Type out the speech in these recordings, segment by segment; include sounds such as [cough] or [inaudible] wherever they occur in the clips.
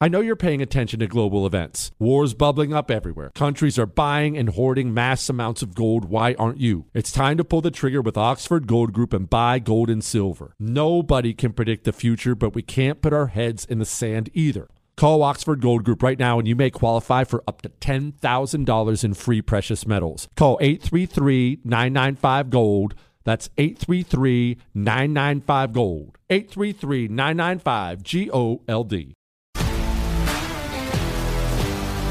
I know you're paying attention to global events. Wars bubbling up everywhere. Countries are buying and hoarding mass amounts of gold. Why aren't you? It's time to pull the trigger with Oxford Gold Group and buy gold and silver. Nobody can predict the future, but we can't put our heads in the sand either. Call Oxford Gold Group right now and you may qualify for up to $10,000 in free precious metals. Call 833 995 Gold. That's 833 995 Gold. 833 995 G O L D.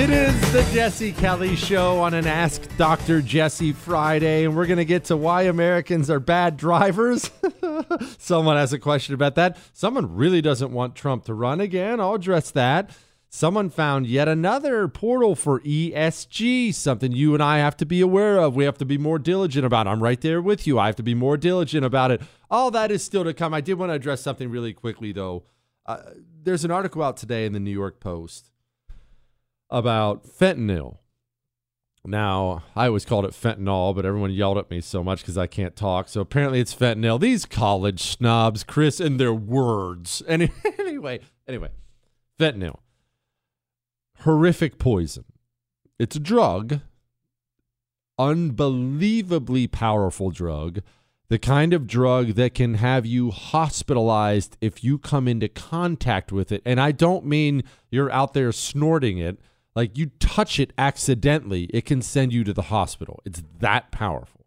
It is the Jesse Kelly Show on an Ask Dr. Jesse Friday, and we're going to get to why Americans are bad drivers. [laughs] Someone has a question about that. Someone really doesn't want Trump to run again. I'll address that. Someone found yet another portal for ESG, something you and I have to be aware of. We have to be more diligent about. I'm right there with you. I have to be more diligent about it. All that is still to come. I did want to address something really quickly, though. Uh, there's an article out today in the New York Post about fentanyl. Now, I always called it fentanyl, but everyone yelled at me so much because I can't talk. So apparently it's fentanyl. These college snobs, Chris, and their words. [laughs] Any, anyway, anyway, fentanyl. Horrific poison. It's a drug, unbelievably powerful drug, the kind of drug that can have you hospitalized if you come into contact with it. And I don't mean you're out there snorting it. Like you touch it accidentally, it can send you to the hospital. It's that powerful.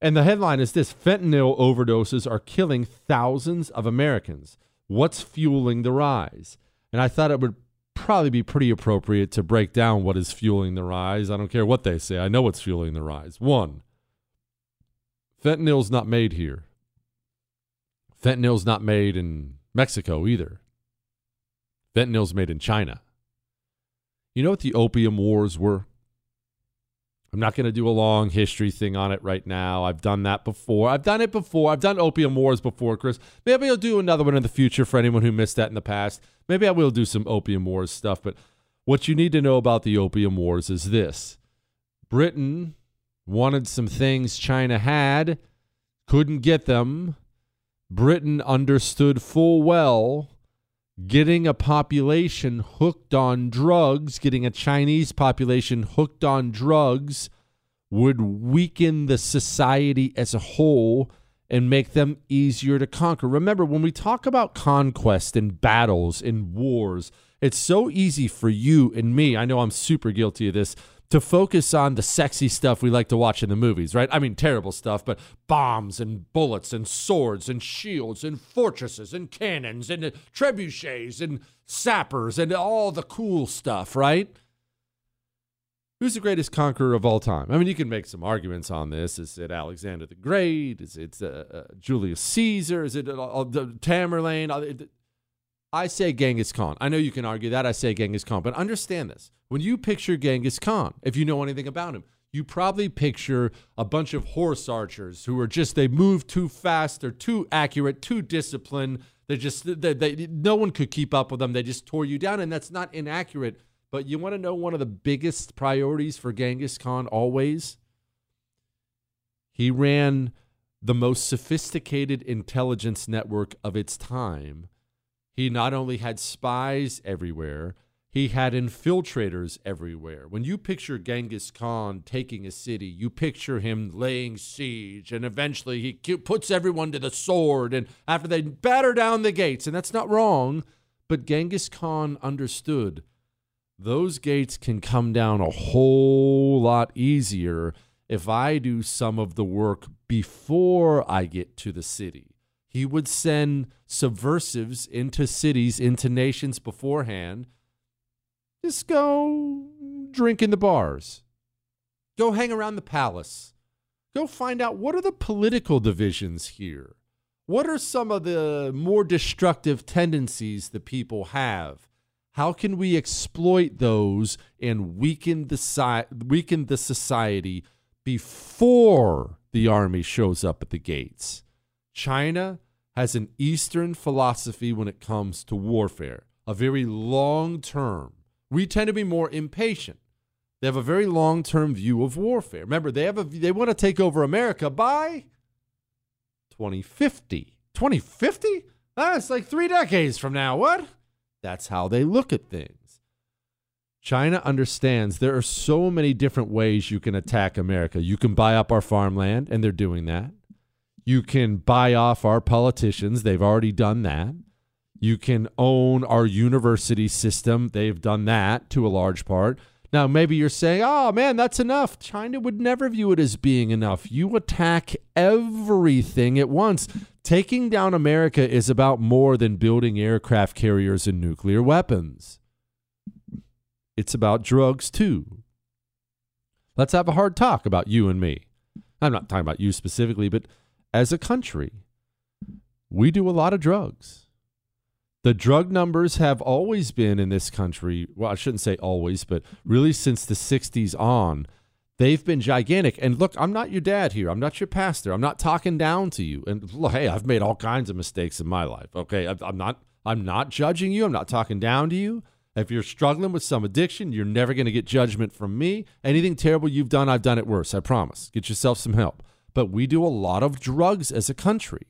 And the headline is this fentanyl overdoses are killing thousands of Americans. What's fueling the rise? And I thought it would probably be pretty appropriate to break down what is fueling the rise. I don't care what they say, I know what's fueling the rise. One, fentanyl's not made here. Fentanyl's not made in Mexico either. Fentanyl's made in China. You know what the opium wars were? I'm not going to do a long history thing on it right now. I've done that before. I've done it before. I've done opium wars before, Chris. Maybe I'll do another one in the future for anyone who missed that in the past. Maybe I will do some opium wars stuff. But what you need to know about the opium wars is this Britain wanted some things China had, couldn't get them. Britain understood full well getting a population hooked on drugs, getting a Chinese population hooked on drugs would weaken the society as a whole and make them easier to conquer. Remember, when we talk about conquest and battles and wars, it's so easy for you and me. I know I'm super guilty of this to focus on the sexy stuff we like to watch in the movies, right? I mean, terrible stuff, but bombs and bullets and swords and shields and fortresses and cannons and trebuchets and sappers and all the cool stuff, right? Who's the greatest conqueror of all time? I mean, you can make some arguments on this. Is it Alexander the Great? Is it uh, uh, Julius Caesar? Is it uh, uh Tamerlane? I say Genghis Khan. I know you can argue that. I say Genghis Khan. But understand this. When you picture Genghis Khan, if you know anything about him, you probably picture a bunch of horse archers who are just, they move too fast, they're too accurate, too disciplined. They're just, they, they, no one could keep up with them. They just tore you down. And that's not inaccurate. But you want to know one of the biggest priorities for Genghis Khan always? He ran the most sophisticated intelligence network of its time he not only had spies everywhere, he had infiltrators everywhere. When you picture Genghis Khan taking a city, you picture him laying siege, and eventually he puts everyone to the sword. And after they batter down the gates, and that's not wrong, but Genghis Khan understood those gates can come down a whole lot easier if I do some of the work before I get to the city he would send subversives into cities, into nations beforehand. Just go drink in the bars. Go hang around the palace. Go find out what are the political divisions here? What are some of the more destructive tendencies the people have? How can we exploit those and weaken the, si- weaken the society before the army shows up at the gates? China has an Eastern philosophy when it comes to warfare, a very long term. We tend to be more impatient. They have a very long term view of warfare. Remember, they have a they want to take over America by 2050. 2050? That's like three decades from now. What? That's how they look at things. China understands there are so many different ways you can attack America. You can buy up our farmland, and they're doing that. You can buy off our politicians. They've already done that. You can own our university system. They've done that to a large part. Now, maybe you're saying, oh man, that's enough. China would never view it as being enough. You attack everything at once. Taking down America is about more than building aircraft carriers and nuclear weapons, it's about drugs too. Let's have a hard talk about you and me. I'm not talking about you specifically, but as a country, we do a lot of drugs. The drug numbers have always been in this country, well, I shouldn't say always, but really since the 60s on, they've been gigantic. And look, I'm not your dad here. I'm not your pastor. I'm not talking down to you. And look, hey, I've made all kinds of mistakes in my life. Okay, I'm not I'm not judging you. I'm not talking down to you. If you're struggling with some addiction, you're never going to get judgment from me. Anything terrible you've done, I've done it worse. I promise. Get yourself some help but we do a lot of drugs as a country.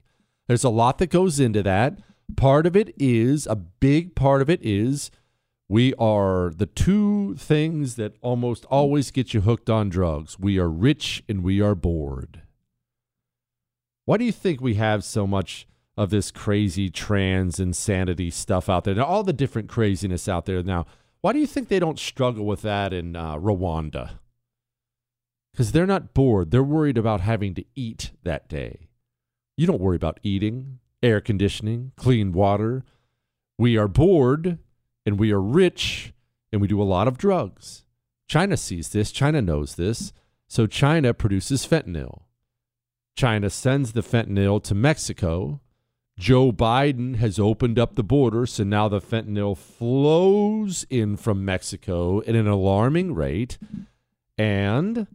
There's a lot that goes into that. Part of it is, a big part of it is, we are the two things that almost always get you hooked on drugs. We are rich and we are bored. Why do you think we have so much of this crazy trans insanity stuff out there? Now, all the different craziness out there now. Why do you think they don't struggle with that in uh, Rwanda? because they're not bored. They're worried about having to eat that day. You don't worry about eating, air conditioning, clean water. We are bored and we are rich and we do a lot of drugs. China sees this, China knows this. So China produces fentanyl. China sends the fentanyl to Mexico. Joe Biden has opened up the border, so now the fentanyl flows in from Mexico at an alarming rate. And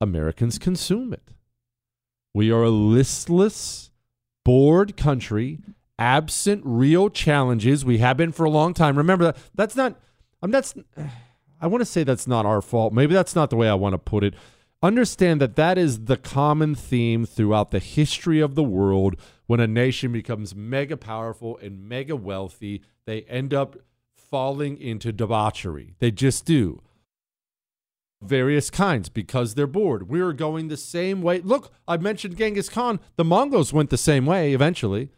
Americans consume it. We are a listless, bored country, absent real challenges. We have been for a long time. Remember that that's not I'm that's I want to say that's not our fault. Maybe that's not the way I want to put it. understand that that is the common theme throughout the history of the world. When a nation becomes mega powerful and mega wealthy, they end up falling into debauchery. They just do. Various kinds because they're bored. We are going the same way. Look, I mentioned Genghis Khan. The Mongols went the same way eventually.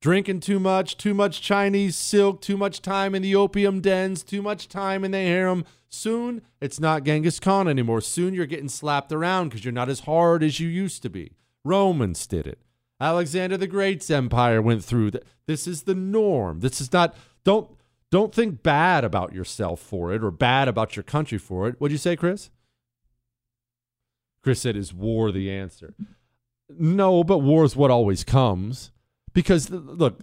Drinking too much, too much Chinese silk, too much time in the opium dens, too much time in the harem. Soon, it's not Genghis Khan anymore. Soon, you're getting slapped around because you're not as hard as you used to be. Romans did it. Alexander the Great's empire went through that. This is the norm. This is not, don't don't think bad about yourself for it or bad about your country for it. What'd you say, Chris? Chris said, Is war the answer? No, but war is what always comes. Because, look,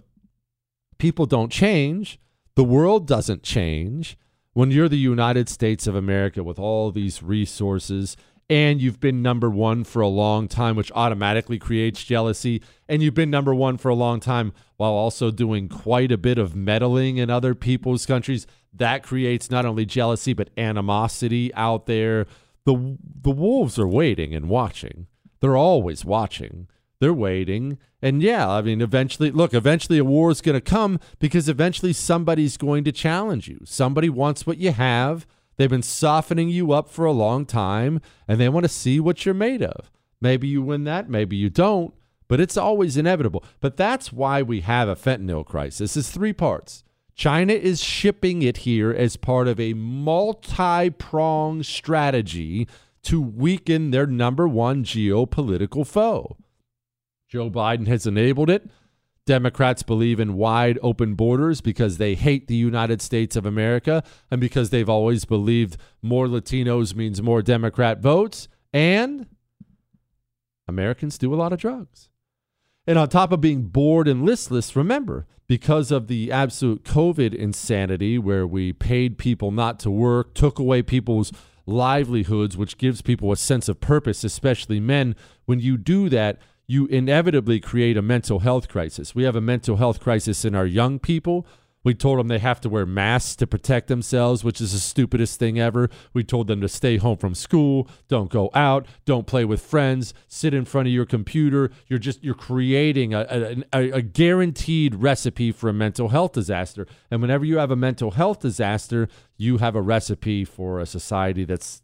people don't change, the world doesn't change. When you're the United States of America with all these resources and you've been number one for a long time, which automatically creates jealousy. And you've been number one for a long time while also doing quite a bit of meddling in other people's countries. That creates not only jealousy, but animosity out there. The, the wolves are waiting and watching. They're always watching. They're waiting. And yeah, I mean, eventually, look, eventually a war is going to come because eventually somebody's going to challenge you. Somebody wants what you have They've been softening you up for a long time and they want to see what you're made of. Maybe you win that, maybe you don't, but it's always inevitable. But that's why we have a fentanyl crisis. It's three parts. China is shipping it here as part of a multi pronged strategy to weaken their number one geopolitical foe. Joe Biden has enabled it. Democrats believe in wide open borders because they hate the United States of America and because they've always believed more Latinos means more Democrat votes. And Americans do a lot of drugs. And on top of being bored and listless, remember, because of the absolute COVID insanity where we paid people not to work, took away people's livelihoods, which gives people a sense of purpose, especially men, when you do that, you inevitably create a mental health crisis. We have a mental health crisis in our young people. We told them they have to wear masks to protect themselves, which is the stupidest thing ever. We told them to stay home from school, don't go out, don't play with friends, sit in front of your computer. You're just you're creating a, a, a guaranteed recipe for a mental health disaster. And whenever you have a mental health disaster, you have a recipe for a society that's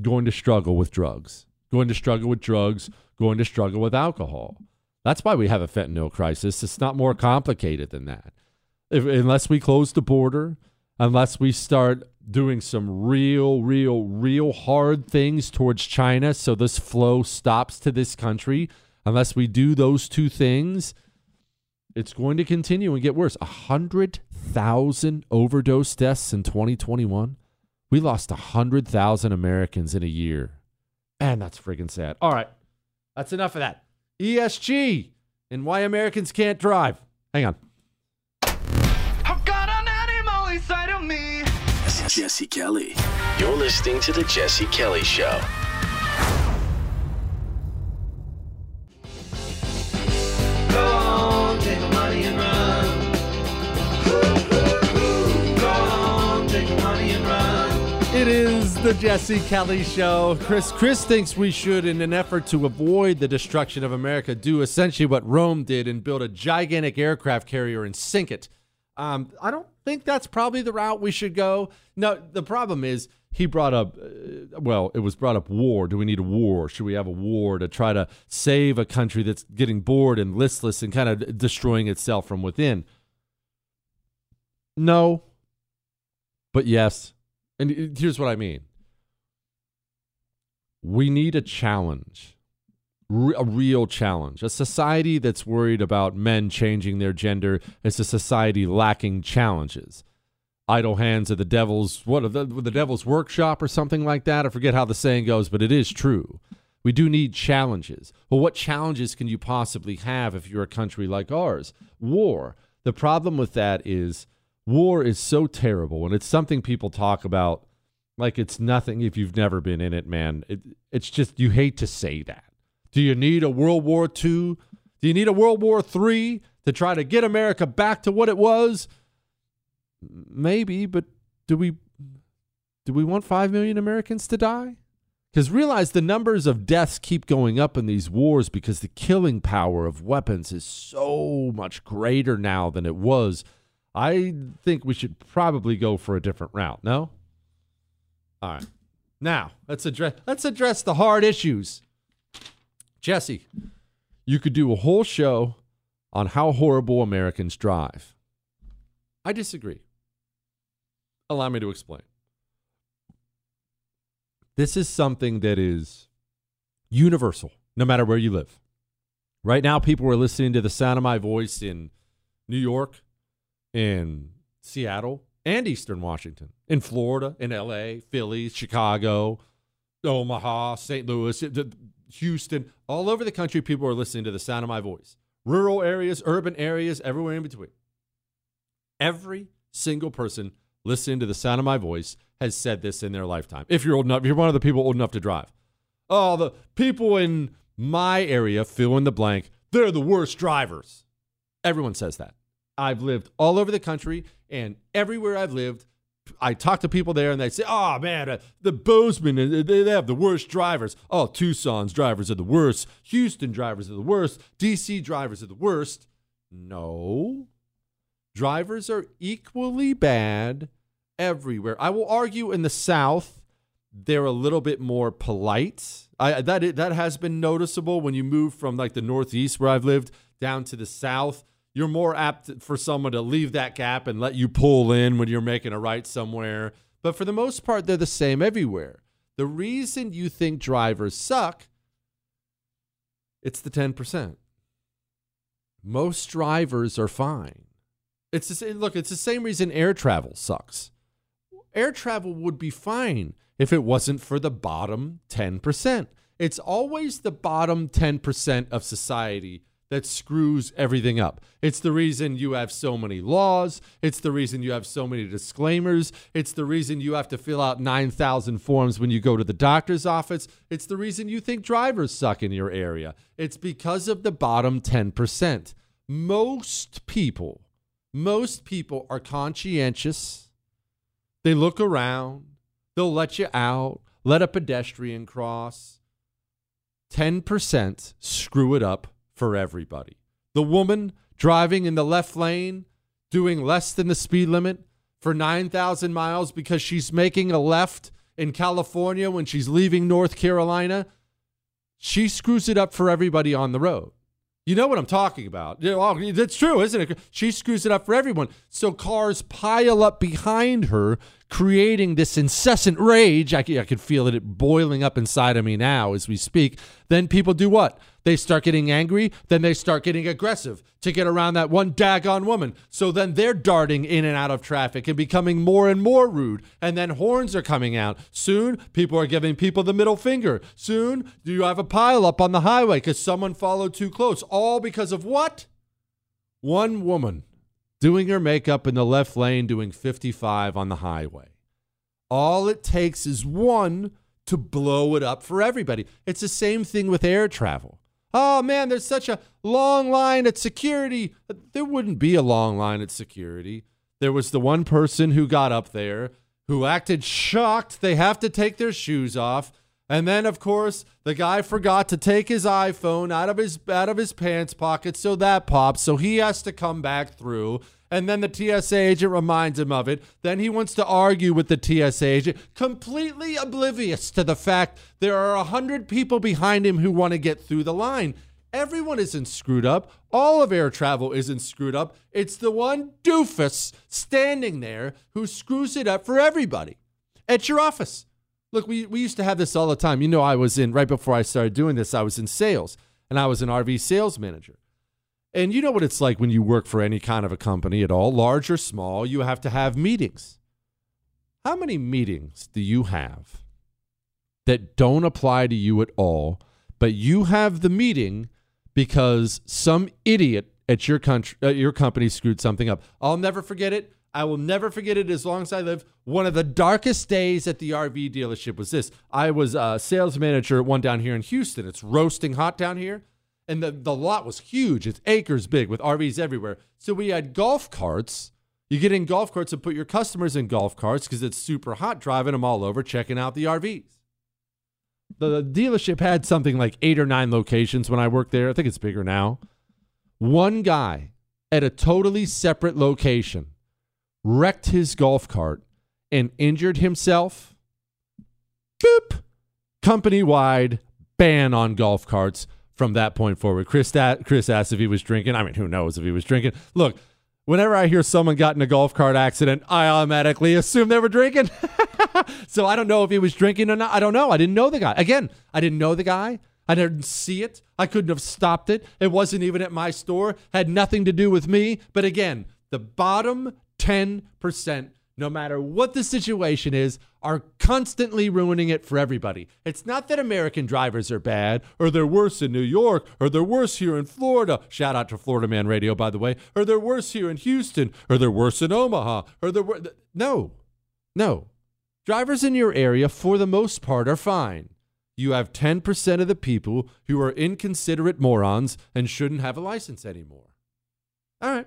going to struggle with drugs, going to struggle with drugs, going to struggle with alcohol. That's why we have a fentanyl crisis. It's not more complicated than that. If, unless we close the border, unless we start doing some real, real, real hard things towards China so this flow stops to this country, unless we do those two things, it's going to continue and get worse. 100,000 overdose deaths in 2021. We lost 100,000 Americans in a year. And that's freaking sad. All right. That's enough of that. ESG and why Americans can't drive. Hang on. I've got an animal inside of me. This is Jesse Kelly. You're listening to The Jesse Kelly Show. The Jesse Kelly Show. Chris Chris thinks we should, in an effort to avoid the destruction of America, do essentially what Rome did and build a gigantic aircraft carrier and sink it. Um, I don't think that's probably the route we should go. No, the problem is he brought up, uh, well, it was brought up war. Do we need a war? Should we have a war to try to save a country that's getting bored and listless and kind of destroying itself from within? No, but yes. And here's what I mean we need a challenge, a real challenge. A society that's worried about men changing their gender is a society lacking challenges. Idle hands are the devil's what the, the devil's workshop or something like that. I forget how the saying goes, but it is true. We do need challenges. Well, what challenges can you possibly have if you're a country like ours? War. The problem with that is war is so terrible, and it's something people talk about like it's nothing if you've never been in it, man. It, it's just you hate to say that. Do you need a World War II? Do you need a World War III to try to get America back to what it was? Maybe, but do we do we want 5 million Americans to die? Because realize the numbers of deaths keep going up in these wars because the killing power of weapons is so much greater now than it was. I think we should probably go for a different route. No? All right. Now, let's address let's address the hard issues. Jesse, you could do a whole show on how horrible Americans drive. I disagree. Allow me to explain. This is something that is universal, no matter where you live. Right now, people are listening to the sound of my voice in New York, in Seattle, and Eastern Washington, in Florida, in LA, Philly, Chicago, Omaha, St. Louis, Houston, all over the country, people are listening to the sound of my voice. Rural areas, urban areas, everywhere in between. Every single person listening to the sound of my voice has said this in their lifetime. If you're old enough, you're one of the people old enough to drive. Oh, the people in my area, fill in the blank, they're the worst drivers. Everyone says that. I've lived all over the country, and everywhere I've lived, I talk to people there and they say, oh man, uh, the Bozeman, uh, they, they have the worst drivers. Oh, Tucson's drivers are the worst. Houston drivers are the worst. DC drivers are the worst. No. Drivers are equally bad everywhere. I will argue in the South, they're a little bit more polite. I, that that has been noticeable when you move from like the Northeast where I've lived down to the South you're more apt for someone to leave that gap and let you pull in when you're making a right somewhere. But for the most part, they're the same everywhere. The reason you think drivers suck, it's the 10%. Most drivers are fine. It's the same, look, it's the same reason air travel sucks. Air travel would be fine if it wasn't for the bottom 10%. It's always the bottom 10% of society that screws everything up. It's the reason you have so many laws. It's the reason you have so many disclaimers. It's the reason you have to fill out 9,000 forms when you go to the doctor's office. It's the reason you think drivers suck in your area. It's because of the bottom 10%. Most people, most people are conscientious. They look around, they'll let you out, let a pedestrian cross. 10% screw it up for everybody. The woman driving in the left lane, doing less than the speed limit for 9,000 miles because she's making a left in California when she's leaving North Carolina, she screws it up for everybody on the road. You know what I'm talking about. That's true, isn't it? She screws it up for everyone. So cars pile up behind her, creating this incessant rage. I, I can feel it boiling up inside of me now as we speak. Then people do what? They start getting angry, then they start getting aggressive to get around that one daggone woman. So then they're darting in and out of traffic and becoming more and more rude. And then horns are coming out. Soon, people are giving people the middle finger. Soon, do you have a pile up on the highway because someone followed too close. All because of what? One woman doing her makeup in the left lane, doing 55 on the highway. All it takes is one to blow it up for everybody. It's the same thing with air travel. Oh man, there's such a long line at security. There wouldn't be a long line at security. There was the one person who got up there who acted shocked they have to take their shoes off. And then of course, the guy forgot to take his iPhone out of his out of his pants pocket, so that pops. So he has to come back through and then the TSA agent reminds him of it. Then he wants to argue with the TSA agent, completely oblivious to the fact there are a hundred people behind him who want to get through the line. Everyone isn't screwed up. All of air travel isn't screwed up. It's the one doofus standing there who screws it up for everybody at your office. Look, we, we used to have this all the time. You know, I was in, right before I started doing this, I was in sales and I was an RV sales manager. And you know what it's like when you work for any kind of a company at all, large or small, you have to have meetings. How many meetings do you have that don't apply to you at all, but you have the meeting because some idiot at your country, uh, your company screwed something up? I'll never forget it. I will never forget it as long as I live. One of the darkest days at the RV dealership was this. I was a sales manager at one down here in Houston. It's roasting hot down here and the, the lot was huge. It's acres big with RVs everywhere. So we had golf carts. You get in golf carts and put your customers in golf carts because it's super hot, driving them all over, checking out the RVs. the dealership had something like eight or nine locations when I worked there. I think it's bigger now. One guy at a totally separate location wrecked his golf cart and injured himself. Boop. Company wide ban on golf carts from that point forward. Chris, Chris asked if he was drinking. I mean, who knows if he was drinking? Look, whenever I hear someone got in a golf cart accident, I automatically assume they were drinking. [laughs] so I don't know if he was drinking or not. I don't know. I didn't know the guy. Again, I didn't know the guy. I didn't see it. I couldn't have stopped it. It wasn't even at my store. Had nothing to do with me. But again, the bottom 10%, no matter what the situation is, are constantly ruining it for everybody. It's not that American drivers are bad, or they're worse in New York, or they're worse here in Florida. Shout out to Florida Man Radio, by the way. Or they're worse here in Houston, or they're worse in Omaha, or they're wor- no, no. Drivers in your area, for the most part, are fine. You have 10% of the people who are inconsiderate morons and shouldn't have a license anymore. All right.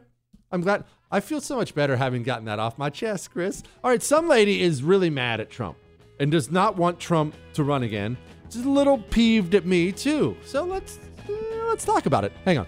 I'm glad. I feel so much better having gotten that off my chest, Chris. All right, some lady is really mad at Trump and does not want Trump to run again. She's a little peeved at me too. So let's let's talk about it. Hang on.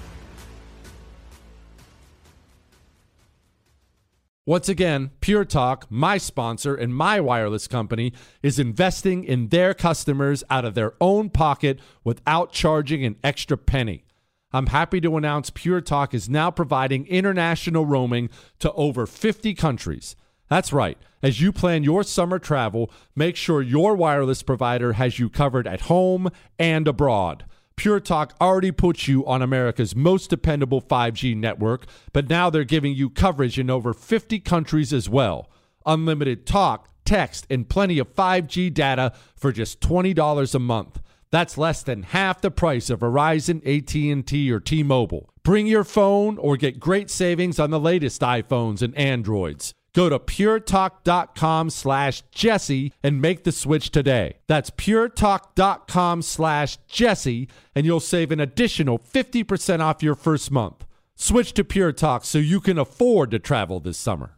Once again, Pure Talk, my sponsor and my wireless company, is investing in their customers out of their own pocket without charging an extra penny. I'm happy to announce Pure Talk is now providing international roaming to over 50 countries. That's right. As you plan your summer travel, make sure your wireless provider has you covered at home and abroad. Pure Talk already puts you on America's most dependable 5G network, but now they're giving you coverage in over 50 countries as well. Unlimited talk, text, and plenty of 5G data for just $20 a month. That's less than half the price of Verizon, AT&T, or T-Mobile. Bring your phone or get great savings on the latest iPhones and Androids. Go to puretalk.com slash Jesse and make the switch today. That's puretalk.com slash Jesse, and you'll save an additional 50% off your first month. Switch to Pure Talk so you can afford to travel this summer.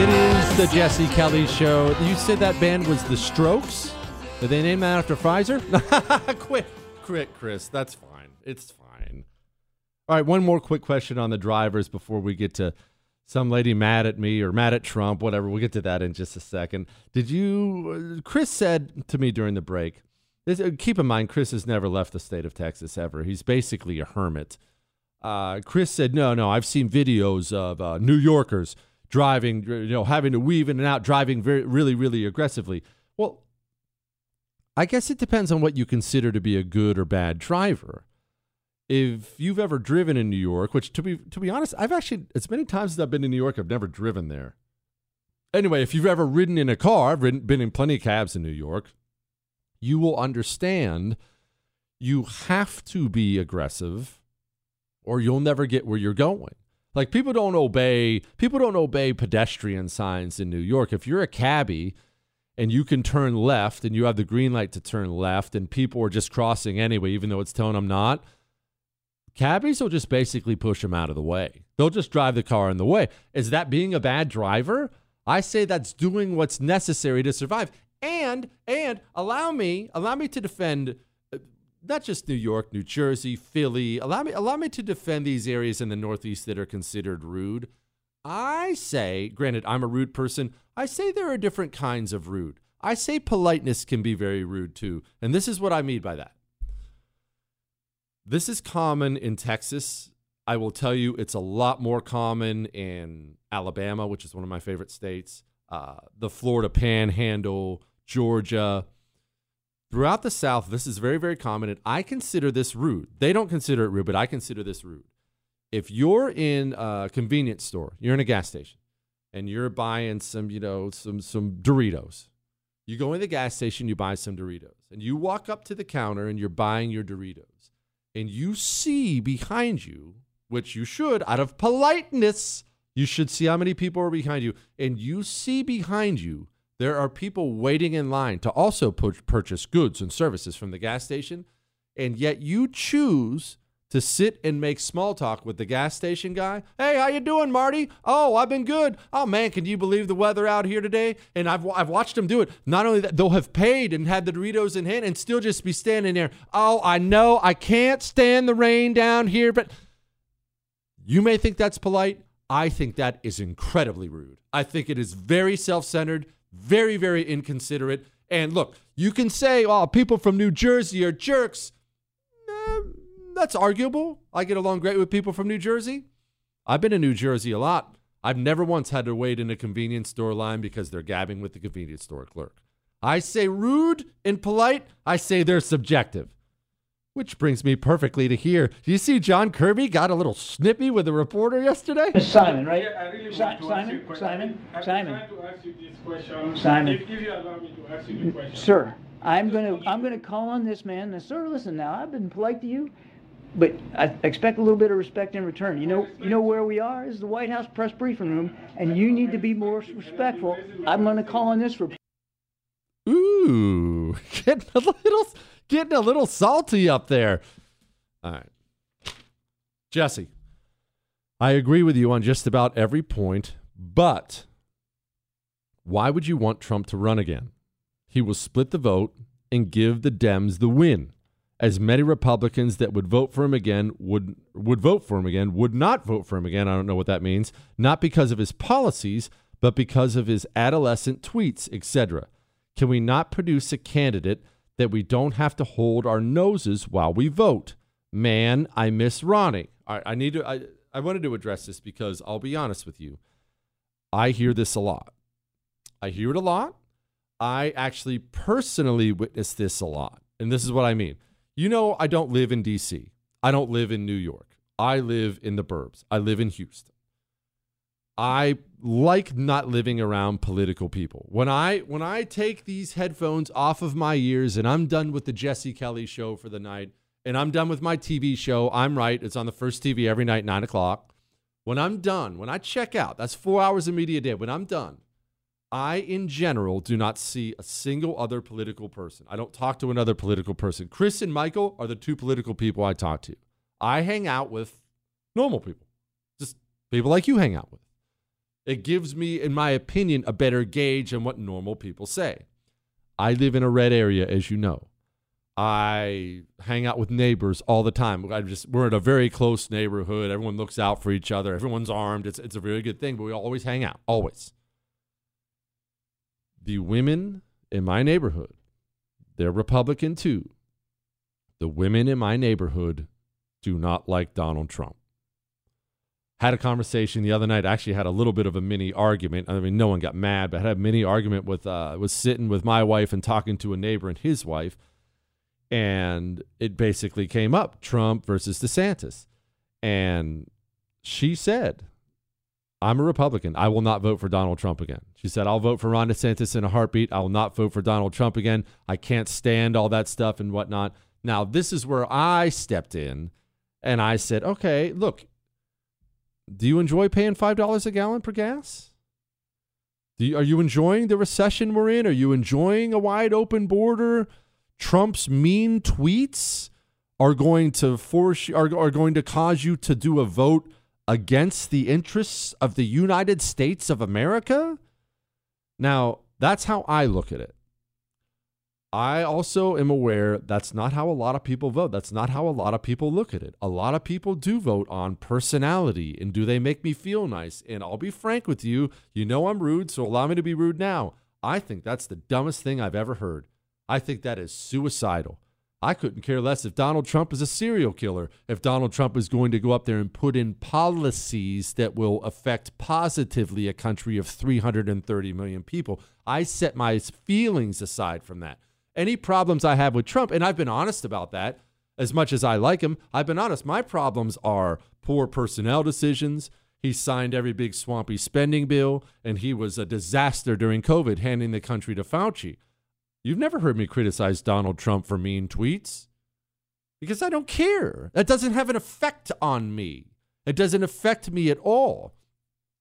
It is the Jesse Kelly Show. You said that band was The Strokes? Did they name that after Pfizer? [laughs] quit, quit, Chris. That's fine. It's fine. All right, one more quick question on the drivers before we get to some lady mad at me or mad at Trump, whatever. We'll get to that in just a second. Did you? Chris said to me during the break. This, uh, keep in mind, Chris has never left the state of Texas ever. He's basically a hermit. Uh, Chris said, "No, no, I've seen videos of uh, New Yorkers." Driving, you know, having to weave in and out, driving very, really, really aggressively. Well, I guess it depends on what you consider to be a good or bad driver. If you've ever driven in New York, which to be to be honest, I've actually as many times as I've been in New York, I've never driven there. Anyway, if you've ever ridden in a car, I've ridden, been in plenty of cabs in New York, you will understand you have to be aggressive or you'll never get where you're going. Like people don't obey people don't obey pedestrian signs in New York. If you're a cabbie and you can turn left and you have the green light to turn left and people are just crossing anyway even though it's telling them not, cabbies will just basically push them out of the way. They'll just drive the car in the way. Is that being a bad driver? I say that's doing what's necessary to survive. And and allow me allow me to defend not just New York, New Jersey, Philly. Allow me, allow me to defend these areas in the Northeast that are considered rude. I say, granted, I'm a rude person. I say there are different kinds of rude. I say politeness can be very rude too. And this is what I mean by that. This is common in Texas. I will tell you, it's a lot more common in Alabama, which is one of my favorite states, uh, the Florida Panhandle, Georgia. Throughout the South, this is very, very common, and I consider this rude. They don't consider it rude, but I consider this rude. If you're in a convenience store, you're in a gas station, and you're buying some, you know, some some Doritos. You go in the gas station, you buy some Doritos, and you walk up to the counter and you're buying your Doritos, and you see behind you, which you should, out of politeness, you should see how many people are behind you, and you see behind you there are people waiting in line to also purchase goods and services from the gas station, and yet you choose to sit and make small talk with the gas station guy. Hey, how you doing, Marty? Oh, I've been good. Oh man, can you believe the weather out here today? And I've I've watched them do it. Not only that, they'll have paid and had the Doritos in hand and still just be standing there. Oh, I know I can't stand the rain down here, but you may think that's polite. I think that is incredibly rude. I think it is very self-centered very, very inconsiderate. And look, you can say, oh, people from New Jersey are jerks. Eh, that's arguable. I get along great with people from New Jersey. I've been in New Jersey a lot. I've never once had to wait in a convenience store line because they're gabbing with the convenience store clerk. I say rude and polite. I say they're subjective. Which brings me perfectly to here. Do you see John Kirby got a little snippy with a reporter yesterday? Simon, right? Yeah, I really Si- want to ask you Simon? a. Simon? I'm Simon? to ask you this question. Simon. If, if you allow me to ask you the question. Sir, I'm gonna, I'm gonna call on this man, and sir, listen now, I've been polite to you, but I expect a little bit of respect in return. You know, you know where we are is the White House press briefing room, and you need to be more respectful. I'm gonna call on this report. Ooh, [laughs] getting a little, getting a little salty up there. All right, Jesse, I agree with you on just about every point, but why would you want Trump to run again? He will split the vote and give the Dems the win. As many Republicans that would vote for him again would would vote for him again would not vote for him again. I don't know what that means. Not because of his policies, but because of his adolescent tweets, etc. Can we not produce a candidate that we don't have to hold our noses while we vote. Man, I miss Ronnie. I, I need to. I, I wanted to address this because I'll be honest with you. I hear this a lot. I hear it a lot. I actually personally witness this a lot. And this is what I mean. You know, I don't live in DC. I don't live in New York. I live in the burbs. I live in Houston. I like not living around political people. When I when I take these headphones off of my ears and I'm done with the Jesse Kelly show for the night, and I'm done with my TV show, I'm right. It's on the first TV every night, nine o'clock. When I'm done, when I check out, that's four hours of media day. When I'm done, I, in general, do not see a single other political person. I don't talk to another political person. Chris and Michael are the two political people I talk to. I hang out with normal people, just people like you hang out with. It gives me, in my opinion, a better gauge on what normal people say. I live in a red area, as you know. I hang out with neighbors all the time. I just we're in a very close neighborhood. Everyone looks out for each other. Everyone's armed. It's it's a very good thing, but we always hang out. Always the women in my neighborhood, they're Republican too. The women in my neighborhood do not like Donald Trump. Had a conversation the other night. Actually, had a little bit of a mini argument. I mean, no one got mad, but I had a mini argument with. Uh, was sitting with my wife and talking to a neighbor and his wife, and it basically came up Trump versus DeSantis, and she said, I'm a Republican. I will not vote for Donald Trump again. She said, I'll vote for Ron DeSantis in a heartbeat. I will not vote for Donald Trump again. I can't stand all that stuff and whatnot. Now, this is where I stepped in and I said, okay, look, do you enjoy paying $5 a gallon for gas? You, are you enjoying the recession we're in? Are you enjoying a wide open border? Trump's mean tweets are going to force you, are, are going to cause you to do a vote against the interests of the United States of America? Now, that's how I look at it. I also am aware that's not how a lot of people vote. That's not how a lot of people look at it. A lot of people do vote on personality and do they make me feel nice? And I'll be frank with you, you know I'm rude, so allow me to be rude now. I think that's the dumbest thing I've ever heard. I think that is suicidal. I couldn't care less if Donald Trump is a serial killer, if Donald Trump is going to go up there and put in policies that will affect positively a country of 330 million people. I set my feelings aside from that. Any problems I have with Trump, and I've been honest about that, as much as I like him, I've been honest. My problems are poor personnel decisions. He signed every big swampy spending bill, and he was a disaster during COVID, handing the country to Fauci. You've never heard me criticize Donald Trump for mean tweets because I don't care. That doesn't have an effect on me. It doesn't affect me at all.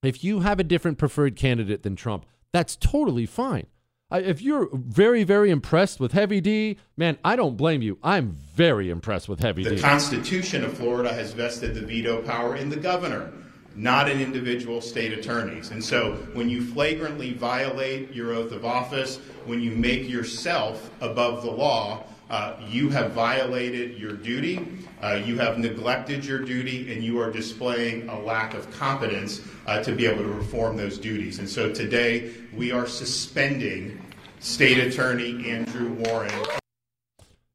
If you have a different preferred candidate than Trump, that's totally fine. If you're very, very impressed with Heavy D, man, I don't blame you. I'm very impressed with Heavy the D. The Constitution of Florida has vested the veto power in the governor not in individual state attorneys. And so when you flagrantly violate your oath of office, when you make yourself above the law, uh, you have violated your duty, uh, you have neglected your duty, and you are displaying a lack of competence uh, to be able to perform those duties. And so today we are suspending State Attorney Andrew Warren.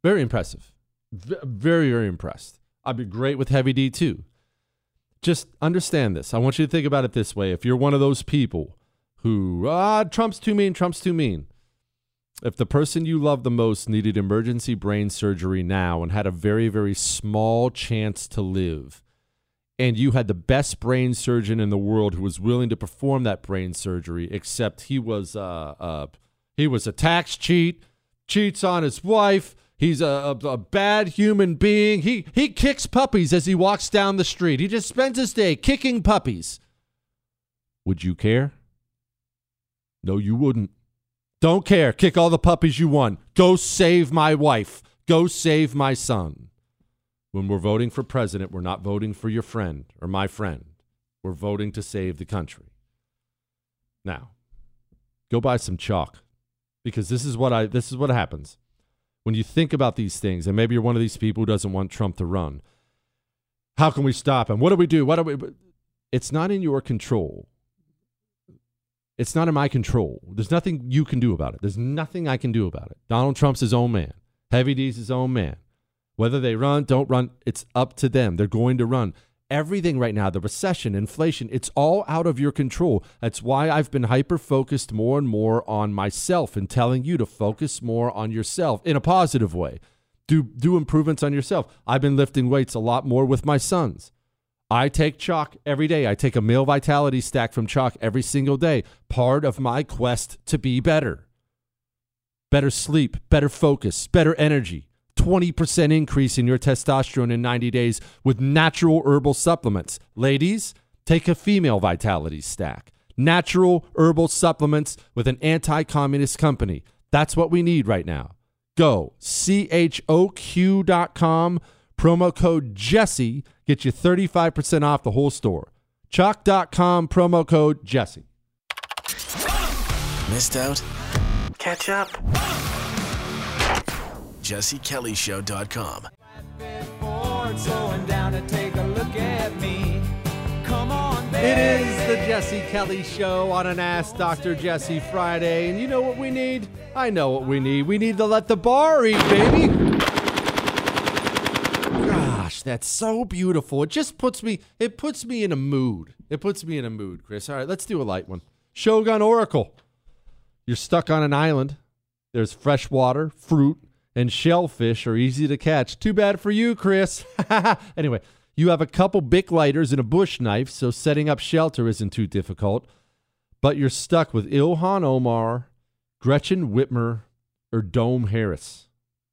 Very impressive. V- very, very impressed. I'd be great with Heavy D too just understand this. I want you to think about it this way. If you're one of those people who, ah, Trump's too mean, Trump's too mean. If the person you love the most needed emergency brain surgery now and had a very, very small chance to live, and you had the best brain surgeon in the world who was willing to perform that brain surgery, except he was uh, uh, he was a tax cheat, cheats on his wife, He's a, a, a, bad human being. He he kicks puppies as he walks down the street. He just spends his day kicking puppies. Would you care? No, you wouldn't. Don't care. Kick all the puppies you want. Go save my wife. Go save my son. When we're voting for president, we're not voting for your friend or my friend. We're voting to save the country. Now, go buy some Choq because this is what I this is what happens when you think about these things, and maybe you're one of these people who doesn't want Trump to run, how can we stop him? What do we do? What do we? It's not in your control. It's not in my control. There's nothing you can do about it. There's nothing I can do about it. Donald Trump's his own man. Heavy D's his own man. Whether they run, don't run, it's up to them. They're going to run. Everything right now, the recession, inflation, it's all out of your control. That's why I've been hyper focused more and more on myself and telling you to focus more on yourself in a positive way. Do do improvements on yourself. I've been lifting weights a lot more with my sons. I take Choq every day. I take a male vitality stack from Choq every single day. Part of my quest to be better. Better sleep, better focus, better energy. 20% increase in your testosterone in 90 days with natural herbal supplements. Ladies, take a female vitality stack. Natural herbal supplements with an anti communist company. That's what we need right now. Go choq.com, promo code Jesse, get you 35% off the whole store. choq.com, promo code Jesse. Missed out? Catch up. JesseKellyShow.com. It is the Jesse Kelly Show on an Ask Dr. Jesse Friday. And you know what we need? I know what we need. We need to let the bar eat, baby. That's so beautiful. It just puts me it puts me in a mood. It puts me in a mood, Chris. All right, let's do a light one. Shogun Oracle. You're stuck on an island. There's fresh water, fruit, and shellfish are easy to catch. Too bad for you, Chris. [laughs] anyway, you have a couple Bic lighters and a bush knife, so setting up shelter isn't too difficult. But you're stuck with Ilhan Omar, Gretchen Whitmer, or Dome Harris.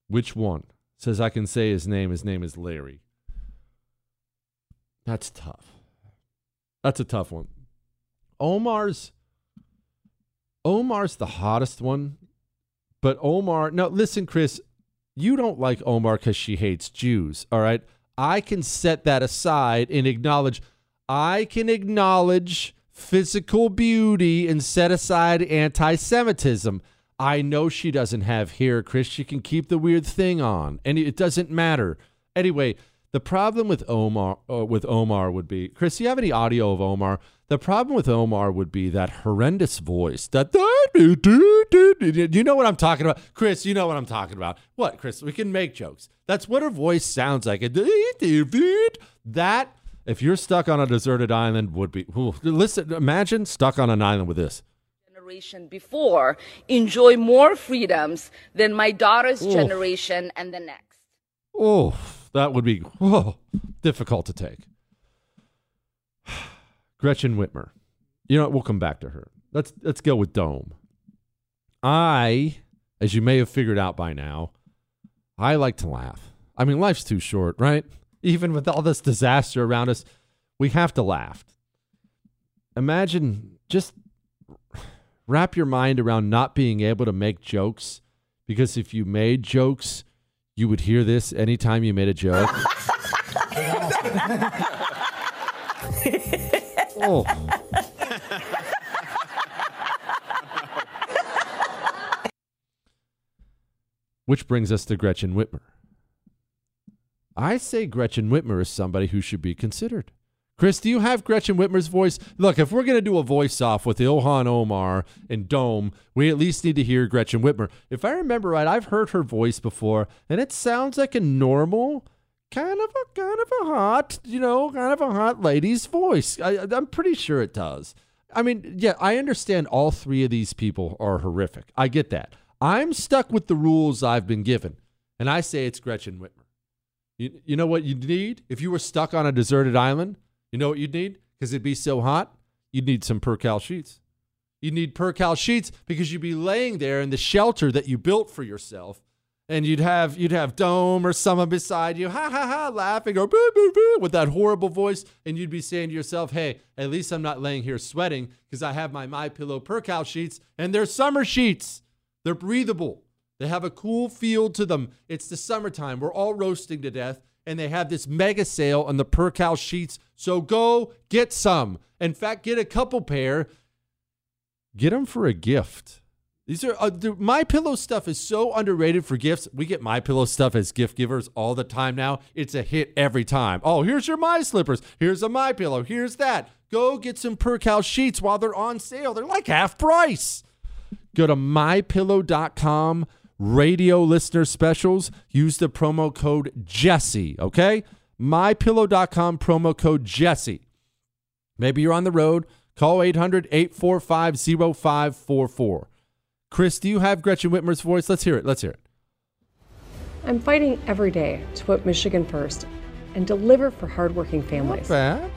Which one? Says I can say his name. His name is Larry. That's tough. That's a tough one. Omar's Omar's the hottest one, but Omar. No, listen, Chris, you don't like Omar because she hates Jews. All right, I can set that aside and acknowledge. I can acknowledge physical beauty and set aside anti-Semitism. I know she doesn't have hair, Chris. She can keep the weird thing on, and it doesn't matter. Anyway, the problem with Omar uh, with Omar would be, Chris. Do you have any audio of Omar? The problem with Omar would be that horrendous voice. That [laughs] you know what I'm talking about, Chris. You know what I'm talking about. What, Chris? We can make jokes. That's what her voice sounds like. [laughs] That if you're stuck on a deserted island would be. Ooh, listen, imagine stuck on an island with this. generation before enjoy more freedoms than my daughter's Oof. generation and the next. Oh, that would be oh, difficult to take. [sighs] Gretchen Whitmer. You know what? We'll come back to her. Let's let's go with Dome. I, as you may have figured out by now, I like to laugh. I mean, life's too short, right? Even with all this disaster around us, we have to laugh. Imagine just wrap your mind around not being able to make jokes because if you made jokes, you would hear this anytime you made a joke. [laughs] oh. Which brings us to Gretchen Whitmer. I say Gretchen Whitmer is somebody who should be considered. Chris, do you have Gretchen Whitmer's voice? Look, if we're going to do a voice off with Ilhan Omar and Dome, we at least need to hear Gretchen Whitmer. If I remember right, I've heard her voice before, and it sounds like a normal, kind of a kind of a hot, you know, kind of a hot lady's voice. I, I'm pretty sure it does. I mean, yeah, I understand all three of these people are horrific. I get that. I'm stuck with the rules I've been given, and I say it's Gretchen Whitmer. You, you know what you need? If you were stuck on a deserted island, you know what you'd need? Because it'd be so hot, you'd need some Percale sheets. You'd need Percale sheets because you'd be laying there in the shelter that you built for yourself, and you'd have you'd have Dome or someone beside you, ha ha ha, laughing or boo boo boo with that horrible voice, and you'd be saying to yourself, "Hey, at least I'm not laying here sweating because I have my My Pillow Percale sheets, and they're summer sheets. They're breathable. They have a cool feel to them. It's the summertime. We're all roasting to death, and they have this mega sale on the Percale sheets. So go get some. In fact, get a couple pair. Get them for a gift. These are uh, my pillow stuff is so underrated for gifts. We get my pillow stuff as gift givers all the time now. It's a hit every time. Oh, here's your my slippers. Here's a my pillow. Here's that. Go get some Percale sheets while they're on sale. They're like half price. Go to mypillow.com radio listener specials, use the promo code Jesse, okay? mypillow.com promo code Jesse. Maybe you're on the road, call 800-845-0544. Chris, do you have Gretchen Whitmer's voice? Let's hear it. Let's hear it. I'm fighting every day to put Michigan first and deliver for hardworking families. Not bad.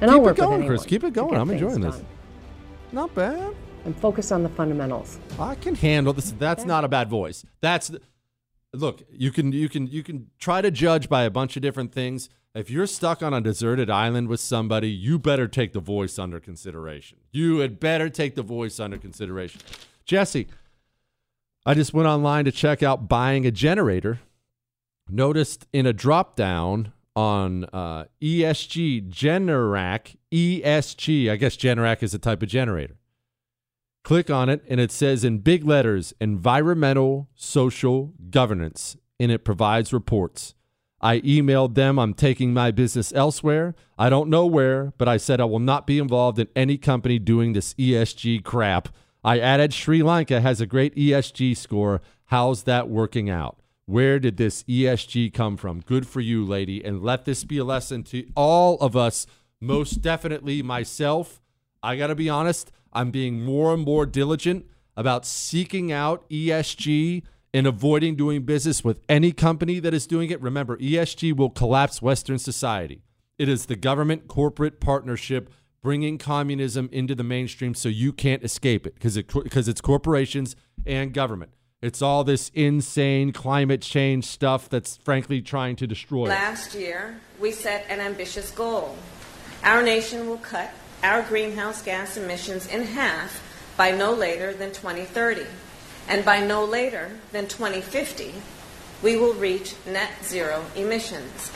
And Keep I'll work it going, Chris. Keep it going. I'm enjoying this. done. Not bad. I'm focused on the fundamentals. I can handle this. That's not a bad voice. That's look. You can you can you can try to judge by a bunch of different things. If you're stuck on a deserted island with somebody, you better take the voice under consideration. You had better take the voice under consideration. Jesse, I just went online to check out buying a generator. Noticed in a drop down on uh, ESG Generac, ESG, I guess Generac is a type of generator. Click on it, and it says in big letters environmental social governance, and it provides reports. I emailed them, I'm taking my business elsewhere. I don't know where, but I said I will not be involved in any company doing this ESG crap. I added Sri Lanka has a great ESG score. How's that working out? Where did this ESG come from? Good for you, lady. And let this be a lesson to all of us, most definitely myself. I got to be honest, I'm being more and more diligent about seeking out ESG and avoiding doing business with any company that is doing it. Remember, ESG will collapse Western society. It is the government corporate partnership bringing communism into the mainstream so you can't escape it because it, because it's corporations and government. It's all this insane climate change stuff that's frankly trying to destroy. Last year, we set an ambitious goal. Our nation will cut our greenhouse gas emissions in half by no later than 2030. And by no later than 2050, we will reach net zero emissions.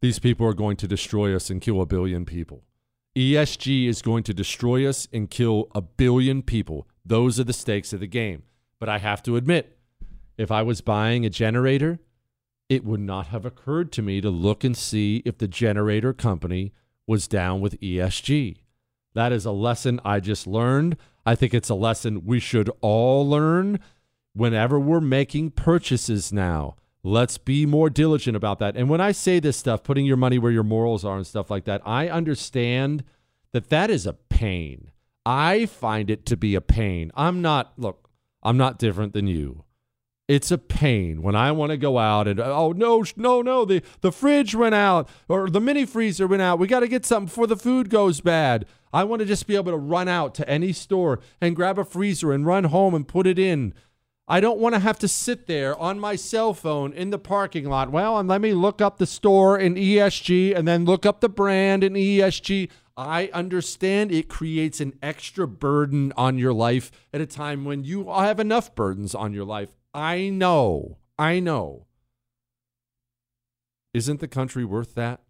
These people are going to destroy us and kill a billion people. ESG is going to destroy us and kill a billion people. Those are the stakes of the game. But I have to admit, if I was buying a generator, it would not have occurred to me to look and see if the generator company was down with ESG. That is a lesson I just learned. I think it's a lesson we should all learn whenever we're making purchases now. Let's be more diligent about that. And when I say this stuff, putting your money where your morals are and stuff like that, I understand that that is a pain. I find it to be a pain. I'm not, look, I'm not different than you. It's a pain when I want to go out and oh no no no the the fridge went out or the mini freezer went out. We got to get something before the food goes bad. I want to just be able to run out to any store and grab a freezer and run home and put it in. I don't want to have to sit there on my cell phone in the parking lot. Well, and let me look up the store in ESG and then look up the brand in ESG. I understand it creates an extra burden on your life at a time when you have enough burdens on your life. I know. I know. Isn't the country worth that?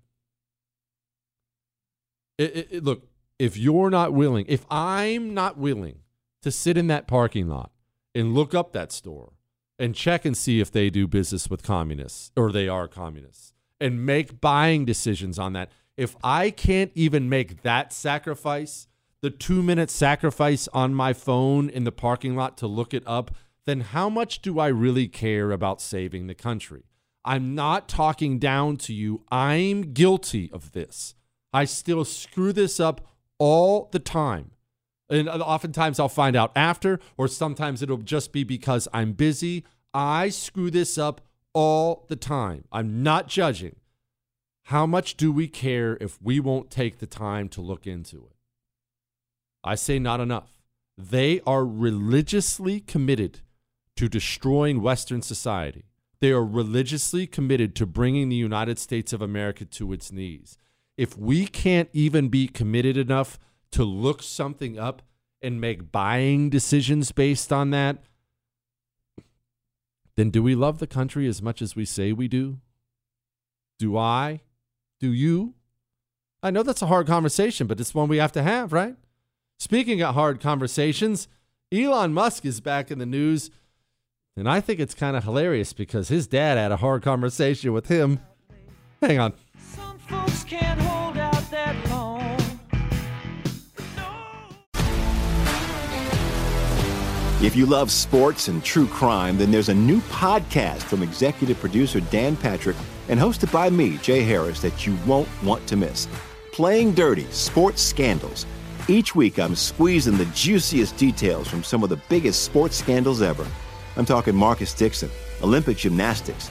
It, it, it, look, if you're not willing, if I'm not willing to sit in that parking lot and look up that store and check and see if they do business with communists or they are communists and make buying decisions on that, if I can't even make that sacrifice, the two minute sacrifice on my phone in the parking lot to look it up, then how much do I really care about saving the country? I'm not talking down to you. I'm guilty of this. I still screw this up all the time. And oftentimes I'll find out after, or sometimes it'll just be because I'm busy. I screw this up all the time. I'm not judging. How much do we care if we won't take the time to look into it? I say not enough. They are religiously committed to destroying Western society. They are religiously committed to bringing the United States of America to its knees. If we can't even be committed enough to look something up and make buying decisions based on that, then do we love the country as much as we say we do? Do I? Do you? I know that's a hard conversation, but it's one we have to have, right? Speaking of hard conversations, Elon Musk is back in the news, and I think it's kind of hilarious because his dad had a hard conversation with him. Hang on. Folks can't hold out that long. If you love sports and true crime, then there's a new podcast from executive producer Dan Patrick and hosted by me, Jay Harris, that you won't want to miss. Playing Dirty Sports Scandals. Each week, I'm squeezing the juiciest details from some of the biggest sports scandals ever. I'm talking Marcus Dixon, Olympic gymnastics,